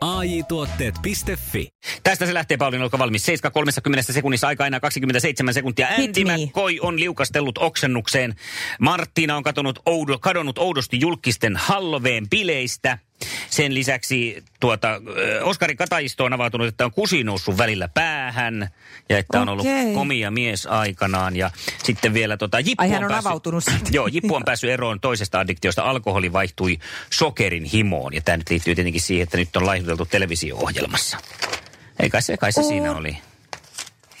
AJ-tuotteet.fi. Tästä se lähtee, Pauliina, olkaa valmis. 7.30 sekunnissa aika enää 27 sekuntia. Andy McCoy on liukastellut oksennukseen. Marttiina on katonut oudo, kadonnut oudosti julkisten Halloween bileistä. Sen lisäksi tuota, Oskari Kataisto on avautunut, että on kusi noussut välillä päähän ja että on ollut komia mies aikanaan. Ja sitten vielä tota, Jippu Ai, on, hän on päässyt, avautunut Joo, Jippu on päässyt eroon toisesta addiktiosta. Alkoholi vaihtui sokerin himoon ja tämä nyt liittyy tietenkin siihen, että nyt on laihduteltu televisio-ohjelmassa. Ei kai se, kai se siinä oli.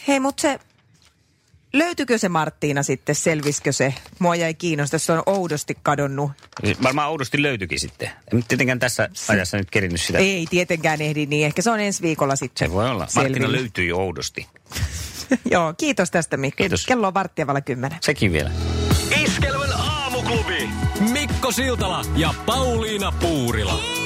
Hei, mutta se Löytyykö se Marttiina sitten, selviskö se? Mua jäi kiinnostaa, se on oudosti kadonnut. Varmaan oudosti löytyikin sitten. En tietenkään tässä ajassa nyt kerinyt sitä. Ei tietenkään ehdi niin, ehkä se on ensi viikolla sitten. Se voi olla. Selvillä. Marttiina löytyi oudosti. Joo, kiitos tästä Mikko. Kiitos. Kello on varttia valla kymmenen. Sekin vielä. Iskelmän aamuklubi. Mikko Siltala ja Pauliina Puurila.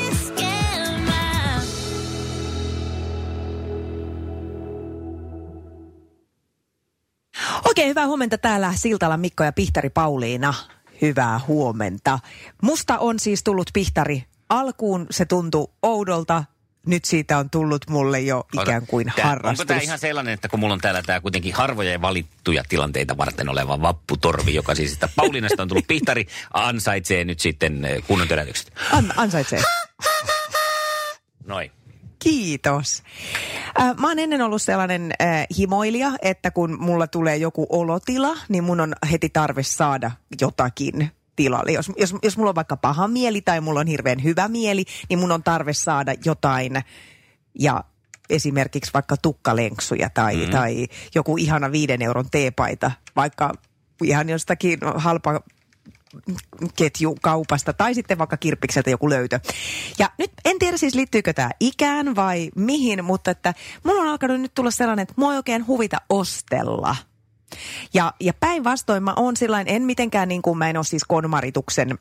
Oikein hyvää huomenta täällä Siltala Mikko ja Pihtari Pauliina. Hyvää huomenta. Musta on siis tullut Pihtari. Alkuun se tuntui oudolta, nyt siitä on tullut mulle jo ikään kuin tää, harrastus. Onko tämä ihan sellainen, että kun mulla on täällä tämä kuitenkin harvoja ja valittuja tilanteita varten oleva vapputorvi, joka siis että Pauliinasta on tullut Pihtari, ansaitsee nyt sitten eh, kunnon törätykset. An, ansaitsee. Noin. Kiitos. Äh, mä oon ennen ollut sellainen äh, himoilija, että kun mulla tulee joku olotila, niin mun on heti tarve saada jotakin tilalle. Jos, jos, jos mulla on vaikka paha mieli tai mulla on hirveän hyvä mieli, niin mun on tarve saada jotain ja esimerkiksi vaikka tukkalenksuja tai, mm. tai joku ihana viiden euron teepaita, vaikka ihan jostakin halpa ketjukaupasta tai sitten vaikka kirppikseltä joku löytö. Ja nyt en tiedä siis liittyykö tämä ikään vai mihin, mutta että mulla on alkanut nyt tulla sellainen, että mua ei oikein huvita ostella. Ja, ja päinvastoin mä oon sillain, en mitenkään niin kuin mä en ole siis konmarituksen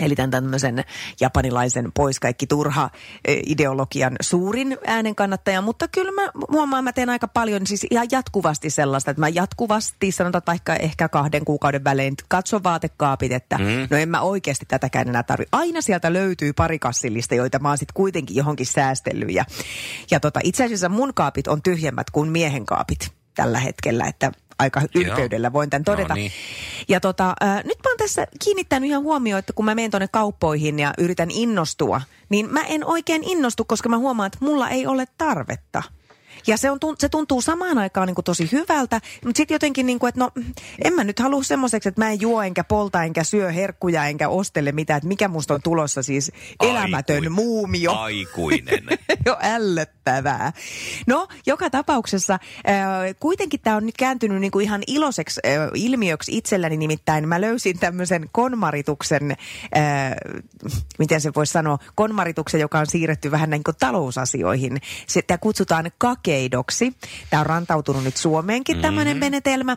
Eli tämän tämmöisen japanilaisen pois kaikki turha ideologian suurin äänen kannattaja, mutta kyllä mä huomaan, mä teen aika paljon siis ihan jatkuvasti sellaista, että mä jatkuvasti sanotaan että vaikka ehkä kahden kuukauden välein katson vaatekaapit, että mm. no en mä oikeasti tätäkään enää tarvi. Aina sieltä löytyy pari kassillista, joita mä oon sitten kuitenkin johonkin säästellyt ja, ja tota, itse asiassa mun kaapit on tyhjemmät kuin miehen kaapit tällä hetkellä, että aika ylpeydellä voin tämän todeta. No niin. Ja tota, äh, nyt mä oon tässä kiinnittänyt ihan huomioon, että kun mä menen tuonne kauppoihin ja yritän innostua, niin mä en oikein innostu, koska mä huomaan, että mulla ei ole tarvetta. Ja se, on, se tuntuu samaan aikaan niin kuin tosi hyvältä, mutta sitten jotenkin, niin kuin, että no en mä nyt halua semmoiseksi, että mä en juo enkä polta enkä syö herkkuja enkä ostele mitään, että mikä musta on tulossa siis elämätön Aikui, muumio. Aikuinen. jo ällöttävää. No, joka tapauksessa äh, kuitenkin tämä on nyt kääntynyt niin kuin ihan iloiseksi äh, ilmiöksi itselläni, nimittäin mä löysin tämmöisen konmarituksen, äh, miten se voisi sanoa, konmarituksen, joka on siirretty vähän niin kuin talousasioihin. Sitä kutsutaan kake keidoksi. Tämä on rantautunut nyt Suomeenkin tämmöinen mm-hmm. menetelmä.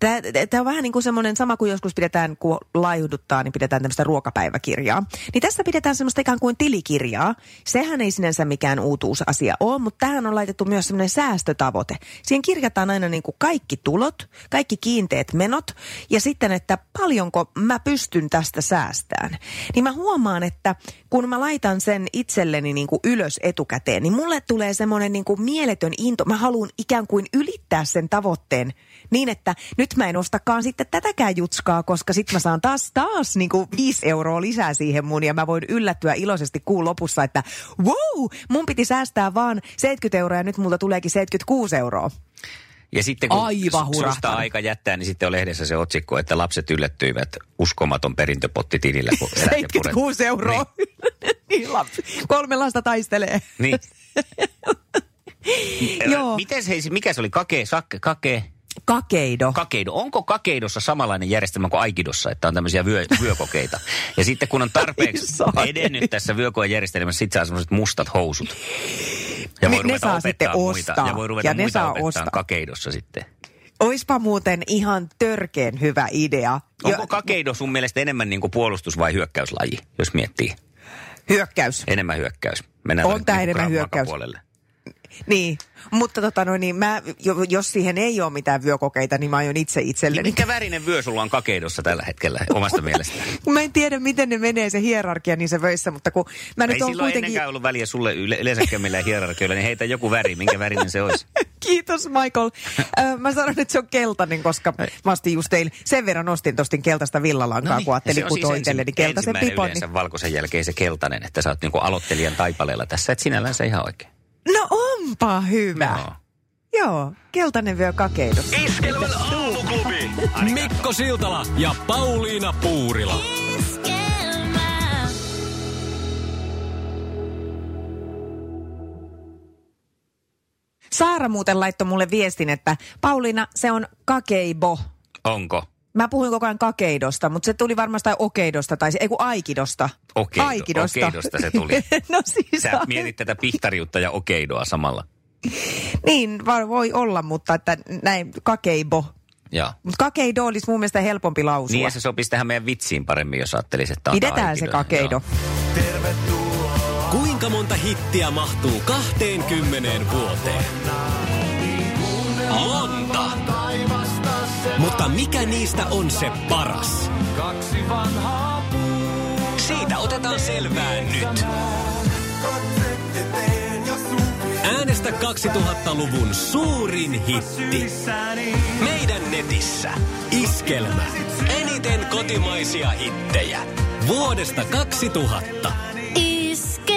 Tämä, on vähän niin kuin semmoinen sama kuin joskus pidetään, kun laihduttaa, niin pidetään tämmöistä ruokapääväkirjaa. Niin tässä pidetään semmoista ikään kuin tilikirjaa. Sehän ei sinänsä mikään uutuusasia ole, mutta tähän on laitettu myös semmoinen säästötavoite. Siihen kirjataan aina niin kuin kaikki tulot, kaikki kiinteät menot ja sitten, että paljonko mä pystyn tästä säästään. Niin mä huomaan, että kun mä laitan sen itselleni niin kuin ylös etukäteen, niin mulle tulee semmoinen niin kuin mieletön into. Mä haluan ikään kuin ylittää sen tavoitteen niin, että nyt mä en ostakaan sitten tätäkään jutskaa, koska sitten mä saan taas, taas niin kuin 5 euroa lisää siihen mun ja mä voin yllättyä iloisesti kuun lopussa, että wow, mun piti säästää vaan 70 euroa ja nyt multa tuleekin 76 euroa. Ja sitten kun Aivan susta aika jättää, niin sitten on lehdessä se otsikko, että lapset yllättyivät uskomaton perintöpotti tilillä. 76 euroa. Niin. niin lapsi. Kolme lasta taistelee. Niin. Joo. Miten se, mikä se oli? Kake, sakke, kake? Kakeido. Kakeido. Onko kakeidossa samanlainen järjestelmä kuin Aikidossa, että on tämmöisiä vyö, vyökokeita? Ja sitten kun on tarpeeksi edennyt tässä vyökoen järjestelmässä, sitten saa semmoiset mustat housut. Ja voi ne, ne saa sitten ostaa. Muita, ja voi ruveta ja muita saa ostaa. kakeidossa sitten. Oispa muuten ihan törkeen hyvä idea. Onko jo, kakeido sun mielestä enemmän niin kuin puolustus- vai hyökkäyslaji, jos miettii? Hyökkäys. Enemmän hyökkäys. Mennään on tämä enemmän hyökkäys. Niin, mutta tota noin, niin mä, jos siihen ei ole mitään vyökokeita, niin mä aion itse itselleni. Niin mikä värinen vyö sulla on kakeidossa tällä hetkellä omasta mielestä? mä en tiedä, miten ne menee se hierarkia niissä vöissä, mutta kun mä ei nyt on kuitenkin... ennenkään ollut väliä sulle yle- yleensäkään millään hierarkioilla, niin heitä joku väri, minkä värinen se olisi. Kiitos Michael. mä sanon, että se on keltainen, koska mä ostin just teille, sen verran ostin tostin keltaista villalankaa, no niin, kun ajattelin kutoa siis itselleni keltaisen pipon. Niin... valkoisen jälkeen se keltainen, että sä oot niinku aloittelijan taipaleella tässä, että sinällään se ihan oikein. No onpa hyvä. No. Joo, keltainen vyö kakeidos. Iskelmän aamuklubi. Mikko Siltala ja Pauliina Puurila. Iskelmä. Saara muuten laittoi mulle viestin, että Pauliina, se on kakeibo. Onko? Mä puhuin koko ajan kakeidosta, mutta se tuli varmasti okeidosta, tai ei kun aikidosta. Okeido, aikidosta. Okeidosta se tuli. no siis Sä mietit tätä pihtariutta ja okeidoa samalla. niin, voi olla, mutta että näin kakeibo. Mutta kakeido olisi mun mielestä helpompi lausua. Niin ja se sopisi tähän meidän vitsiin paremmin, jos ajattelisi, että Pidetään aikido. se kakeido. Tervetuloa. Kuinka monta hittiä mahtuu 20 vuoteen? Monta! Mutta mikä niistä on se paras? Kaksi vanhaa Siitä otetaan selvää nyt. Äänestä 2000-luvun suurin hitti. Meidän netissä. Iskelmä. Eniten kotimaisia hittejä. Vuodesta 2000. Iskelmä.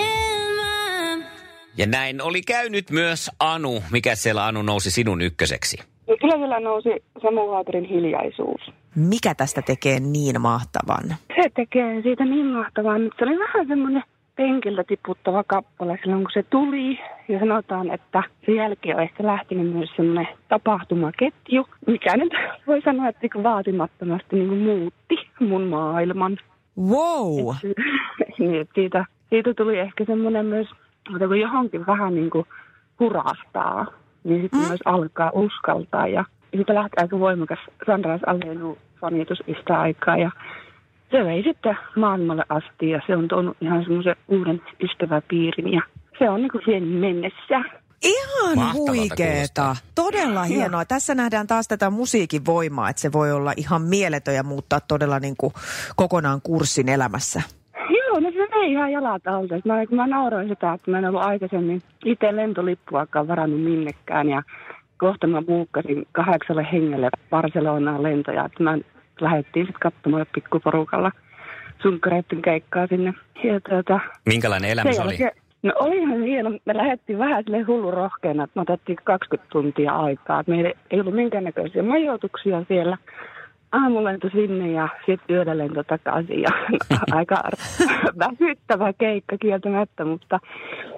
Ja näin oli käynyt myös Anu. Mikä siellä Anu nousi sinun ykköseksi? Kyllä siellä nousi Samu Haaterin hiljaisuus. Mikä tästä tekee niin mahtavan? Se tekee siitä niin mahtavan, että se oli vähän semmoinen penkiltä tiputtava kappale silloin, kun se tuli. Ja sanotaan, että sen jälkeen on ehkä lähtenyt myös semmoinen tapahtumaketju, mikä nyt voi sanoa, että niin vaatimattomasti niin kuin muutti mun maailman. Wow! Et, niin, siitä, siitä tuli ehkä semmoinen myös, että kun johonkin vähän niin kuin hurahtaa, niin sitten mm. myös alkaa uskaltaa. Ja siitä lähtee aika voimakas Sandras Alenu fanitus aikaa. Ja se vei sitten maailmalle asti ja se on tuonut ihan semmoisen uuden ystäväpiirin ja se on niin kuin siihen mennessä. Ihan huikeeta. Todella hienoa. Tässä nähdään taas tätä musiikin voimaa, että se voi olla ihan mieletön ja muuttaa todella niin kuin kokonaan kurssin elämässä. Se vei ihan jalat alta. Mä, mä nauroin sitä, että mä en ollut aikaisemmin itse lentolippuakaan varannut minnekään ja kohta mä buukkasin kahdeksalle hengelle Barcelonaan lentoja. Että mä lähdettiin sitten katsomaan pikkuporukalla sunkkareiden keikkaa sinne. Ja tuota, Minkälainen elämä se oli? No olihan hieno. Me lähdettiin vähän sille hullu rohkeana, että me otettiin 20 tuntia aikaa. Meillä ei ollut minkäännäköisiä majoituksia siellä. Aamulento sinne ja sitten yöllä lento takaisin. Ja aika väsyttävä keikka kieltämättä, mutta,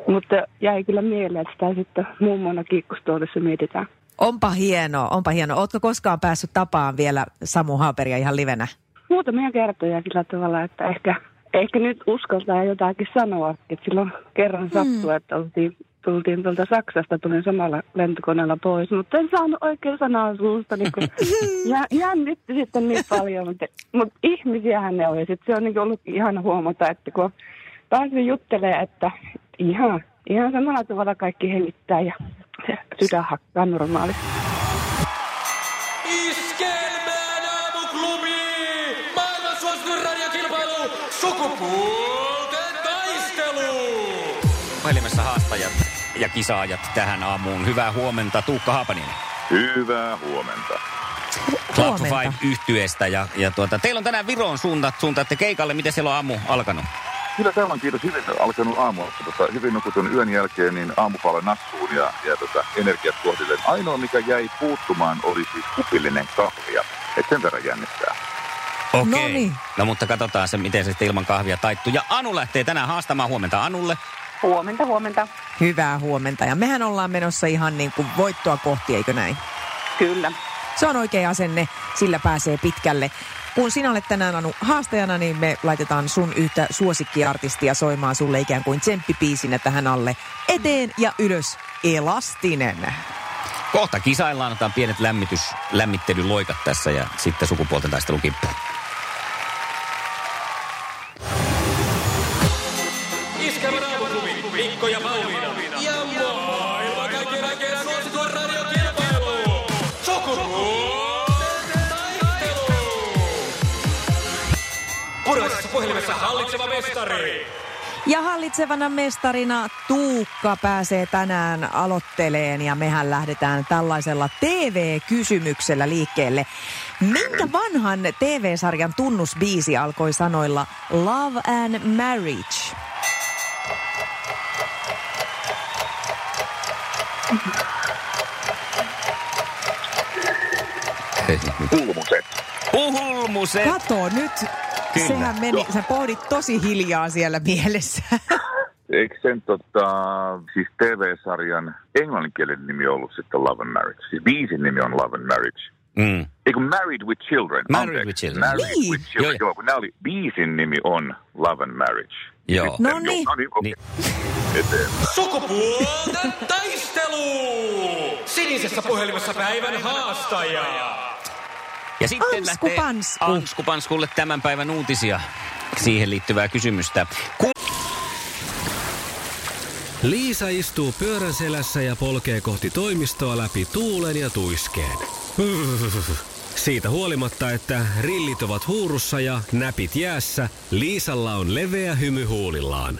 mutta jäi kyllä mieleen, että sitä sitten muun muassa kiikkustuotessa mietitään. Onpa hienoa, onpa hienoa. Oletko koskaan päässyt tapaan vielä Samu Haaperia ihan livenä? Muutamia kertoja sillä tavalla, että ehkä, ehkä nyt uskaltaa jotakin sanoa. Että silloin kerran hmm. sattui, että oltiin, tultiin tuolta Saksasta, tulin samalla lentokoneella pois, mutta en saanut oikein sanaa suusta. Niin kun, ja, jännitti sitten niin paljon, mutta, mutta ihmisiähän ne. Ja sitten se on niin ollut ihana huomata, että kun pääsin juttelemaan, että ihan, ihan samalla tavalla kaikki hengittää ja sydän hakkaa normaalisti. Sukupuolten taistelu! Puhelimessa haastajat ja kisaajat tähän aamuun. Hyvää huomenta, Tuukka Haapaninen. Hyvää huomenta. Club Five yhtyeestä ja, ja tuota, teillä on tänään Viroon suuntat, suuntaatte keikalle. Miten siellä on aamu alkanut? Kyllä täällä on kiitos hyvin alkanut aamu. Tota, hyvin nukutun yön jälkeen niin aamupalle nassuun ja, ja tota, energiat kohdilleen. Ainoa mikä jäi puuttumaan oli siis kupillinen kahvia. Et sen verran jännittää. Okei. Okay. Noniin. No mutta katsotaan se, miten se sitten ilman kahvia taittuu. Ja Anu lähtee tänään haastamaan huomenta Anulle. Huomenta, huomenta. Hyvää huomenta. Ja mehän ollaan menossa ihan niin kuin voittoa kohti, eikö näin? Kyllä. Se on oikea asenne, sillä pääsee pitkälle. Kun sinä olet tänään Anu haastajana, niin me laitetaan sun yhtä suosikkiartistia soimaan sulle ikään kuin tsemppipiisinä tähän alle. Eteen ja ylös, elastinen. Kohta kisaillaan, otetaan pienet lämmitys, lämmittelyloikat tässä ja sitten sukupuolten taistelu kippuun. Puraisessa puhelimessa hallitseva mestari. Ja hallitsevana mestarina Tuukka pääsee tänään aloitteleen ja mehän lähdetään tällaisella TV-kysymyksellä liikkeelle. Minkä vanhan TV-sarjan tunnusbiisi alkoi sanoilla Love and Marriage? Pulmuset. Puhulmuset. Kato nyt, Kyllä. sehän meni, sä pohdit tosi hiljaa siellä mielessä. Eikö sen tota, siis TV-sarjan englanninkielinen nimi ollut sitten Love and Marriage? Siis biisin nimi on Love and Marriage. Mm. Eikö Married with Children? Married Anteeksi. with Children. Married Niin. with Children. Joo, Joo, kun oli, biisin nimi on Love and Marriage. Joo. Sitten, No niin. no niin, okei. Eteenpäin. Sukupuolten taistelu. Sinisessä puhelimessa päivän haastaja. Ja sitten Ansku lähtee Pansku. Ansku Panskulle tämän päivän uutisia. Siihen liittyvää kysymystä. Ku- Liisa istuu pyörän selässä ja polkee kohti toimistoa läpi tuulen ja tuiskeen. Siitä huolimatta, että rillit ovat huurussa ja näpit jäässä, Liisalla on leveä hymy huulillaan.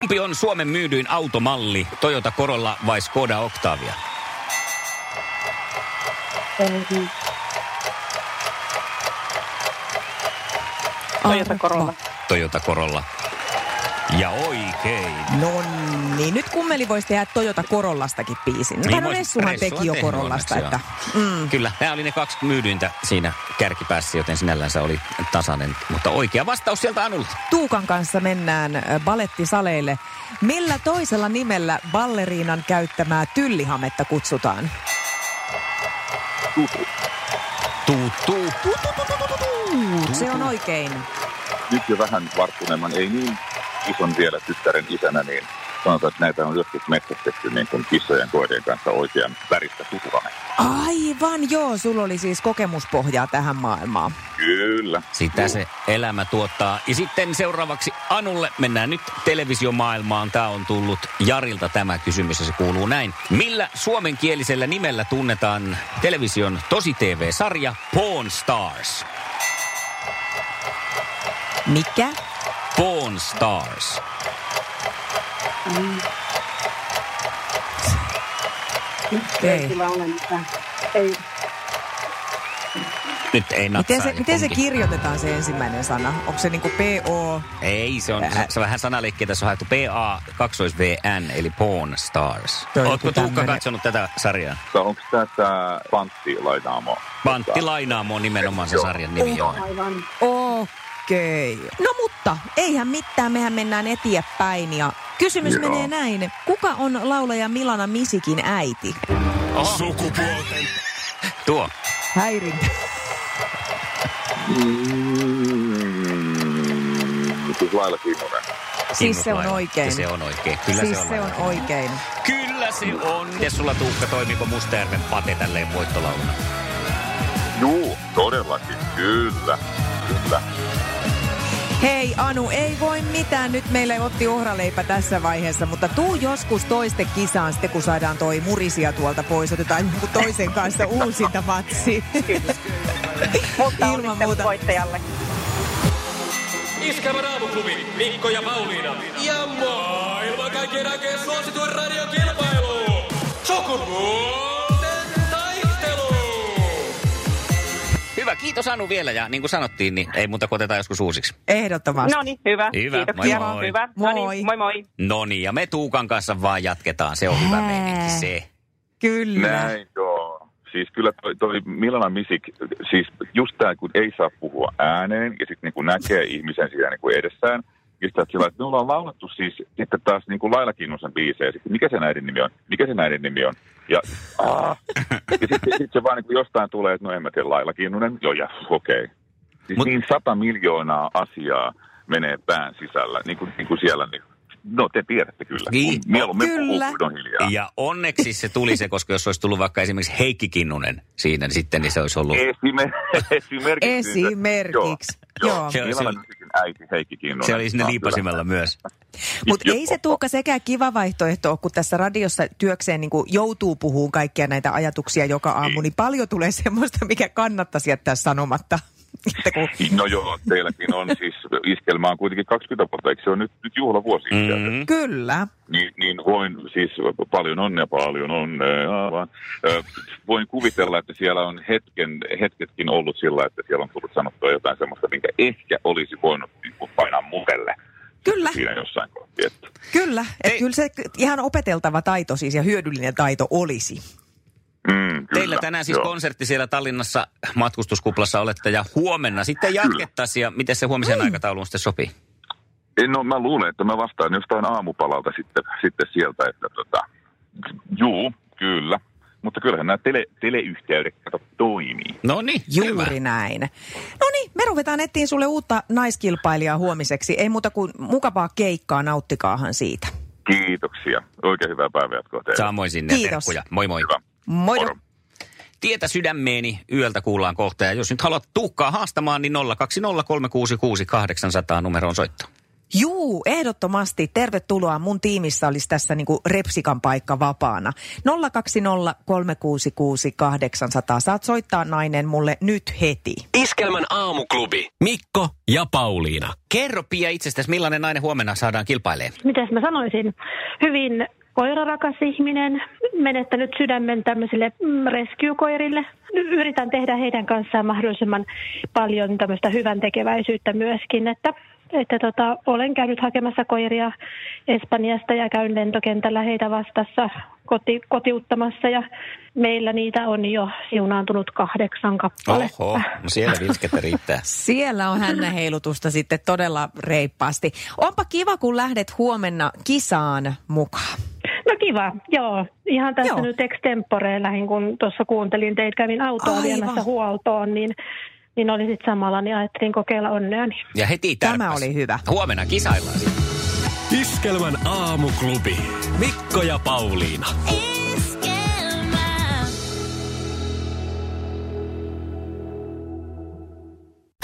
Kumpi on Suomen myydyin automalli, Toyota Corolla vai Skoda Octavia? Toyota Corolla. Toyota Corolla. Ja oikein. No niin, nyt kummeli voisi tehdä Toyota Corollastakin biisin. No, niin vois- Ressuhan teki jo onneksi, että joo. Kyllä, nämä oli ne kaksi myydyintä siinä kärkipäässä, joten sinällänsä oli tasainen. Mutta oikea vastaus sieltä Anulle. Tuukan kanssa mennään ö, balettisaleille. Millä toisella nimellä balleriinan käyttämää tyllihametta kutsutaan? Tutu. Tuu, tuu. Uu, se on oikein. Nyt jo vähän varttuneemman, ei niin ison vielä tyttären isänä, niin sanotaan, että näitä on joskus metsästetty niin kuin kissojen koirien kanssa oikean väristä tutuhametta. Aivan joo, sulla oli siis kokemuspohjaa tähän maailmaan. Kyllä. Sitä se elämä tuottaa. Ja sitten seuraavaksi Anulle mennään nyt televisiomaailmaan. Tämä on tullut Jarilta tämä kysymys ja se kuuluu näin. Millä suomenkielisellä nimellä tunnetaan television tosi-TV-sarja Pawn Stars? Mikä? Pawn Stars. Kyllä ole mitään. Ei, Nyt ei natsaa. Miten se, miten se kirjoitetaan se ensimmäinen sana? Onko se niinku P-O? Ei, se on, se, se on vähän sanaleikkiä. Tässä on haettu PA 2 VN, eli Pawn Stars. Oletko Tuukka katsonut tätä sarjaa? Onko tämä tämä Pantti Lainaamo? Pantti Lainaamo on nimenomaan se sarjan nimi. Joo. aivan. Okei. No mutta, eihän mitään, mehän mennään eteenpäin ja kysymys Joo. menee näin. Kuka on laulaja Milana Misikin äiti? Sukupuolten. Tuo. Häirintä. Mm, siis Laila Kinnunen. Siis se on oikein. Ja se on oikein. Kyllä siis se on. se on oikein. Kyllä se on. Ja sulla Tuukka, toimiko Mustajärven pate tälleen voittolauluna? Juu, todellakin. Kyllä. Kyllä. Hei Anu, ei voi mitään. Nyt meille otti ohraleipä tässä vaiheessa, mutta tuu joskus toisten kisaan sitten, kun saadaan toi murisia tuolta pois. Otetaan joku toisen kanssa uusinta matsi. Mutta Ilman onnittelut muuta. voittajalle. Iskävä raamuklubi, Mikko ja Pauliina. Ja maailman kaikkien aikeen suosituen radiokilpailu. Sukupuolten kiitos Anu vielä ja niin kuin sanottiin, niin ei muuta kuin otetaan joskus uusiksi. Ehdottomasti. No niin, hyvä. Hyvä, Kiitoksia. moi moi. Hyvä. Moi. No niin, moi moi. No niin, ja me Tuukan kanssa vaan jatketaan. Se on hyvä meininki se. Kyllä. Näin, joo. Siis kyllä toi, toi Milana Misik, siis just tämä, kun ei saa puhua ääneen ja sitten niinku näkee ihmisen siinä niinku edessään. Sitten sillä, että me ollaan laulettu siis sitten taas niinku Laila Kinnusen biisejä. Sitten mikä se näiden nimi on? Mikä se näiden nimi on? Ja, aah. ja sitten sit se vaan niinku jostain tulee, että no en mä tiedä, Laila Kinnunen. Joo, ja okei. Okay. Siis Mut- niin sata miljoonaa asiaa menee pään sisällä, niin kuin, niin kuin siellä. Niin, no te tiedätte kyllä. Niin. Mieluummin puhuu Kyllä. kuin on hiljaa. Ja onneksi se tuli se, koska jos olisi tullut vaikka esimerkiksi Heikki Kinnunen siinä, niin sitten niin se olisi ollut... Esimer- esimerkiksi. Esimerkiksi. Joo. Joo. joo. Se- se- äiti Heikki Kinnunen. Se oli sinne liipasimella kyllä. myös. Mutta ei se Tuukka sekään kiva vaihtoehto ole, kun tässä radiossa työkseen niin joutuu puhumaan kaikkia näitä ajatuksia joka aamu, niin paljon tulee semmoista, mikä kannattaisi jättää sanomatta. Että kun, No joo, teilläkin on siis, iskelmä on kuitenkin 20 vuotta, eikö se ole nyt, nyt juhlavuosi? Mm. Mm. kyllä. Niin, niin voin siis paljon onnea, paljon onnea vaan. Ö, voin kuvitella, että siellä on hetken, hetketkin ollut sillä, että siellä on tullut sanottua jotain semmoista, minkä ehkä olisi voinut niin kuin painaa mutelle Kyllä, siinä jossain kohti. Että. kyllä. Et Ei- kyllä se ihan opeteltava taito siis ja hyödyllinen taito olisi. Mm, kyllä, Teillä tänään siis joo. konsertti siellä Tallinnassa matkustuskuplassa olette ja huomenna sitten jatkettaisiin ja miten se huomisen aikatauluun sitten sopii? No mä luulen, että mä vastaan jostain aamupalalta sitten, sitten sieltä, että tota, juu, kyllä. Mutta kyllähän nämä tele, teleyhteydet kato, toimii. No niin, Juuri hyvä. näin. No niin, me ruvetaan etsiin sulle uutta naiskilpailijaa huomiseksi. Ei muuta kuin mukavaa keikkaa, nauttikaahan siitä. Kiitoksia. Oikein hyvää päivänjatkoa teille. Samoin sinne Kiitos. terkkuja. Moi moi. Hyvä. Moi. Moro. Tietä sydämeeni yöltä kuullaan kohta. Ja jos nyt haluat tuukkaa haastamaan, niin 020366800 numero on soitto. Juu, ehdottomasti. Tervetuloa. Mun tiimissä olisi tässä niinku repsikan paikka vapaana. 020366800. Saat soittaa nainen mulle nyt heti. Iskelmän aamuklubi. Mikko ja Pauliina. Kerro Pia itsestäsi, millainen nainen huomenna saadaan kilpailemaan? mitäs mä sanoisin, hyvin koirarakas ihminen, menettänyt sydämen tämmöisille mm, rescue-koirille. Yritän tehdä heidän kanssaan mahdollisimman paljon tämmöistä hyvän tekeväisyyttä myöskin, että että tota, olen käynyt hakemassa koiria Espanjasta ja käyn lentokentällä heitä vastassa koti, kotiuttamassa ja meillä niitä on jo siunaantunut kahdeksan kappaletta. Oho, no siellä vilskettä riittää. Siellä on hännä heilutusta sitten todella reippaasti. Onpa kiva, kun lähdet huomenna kisaan mukaan. No kiva, joo. Ihan tässä Joo. nyt extemporeen lähin, kun tuossa kuuntelin teitä, kävin autoa Aivan. viemässä huoltoon, niin, niin oli sitten samalla, niin ajattelin kokeilla onneani. Ja heti Tämä tärppäs. oli hyvä. Huomenna kisaillaan sitten. Iskelmän aamuklubi. Mikko ja Pauliina.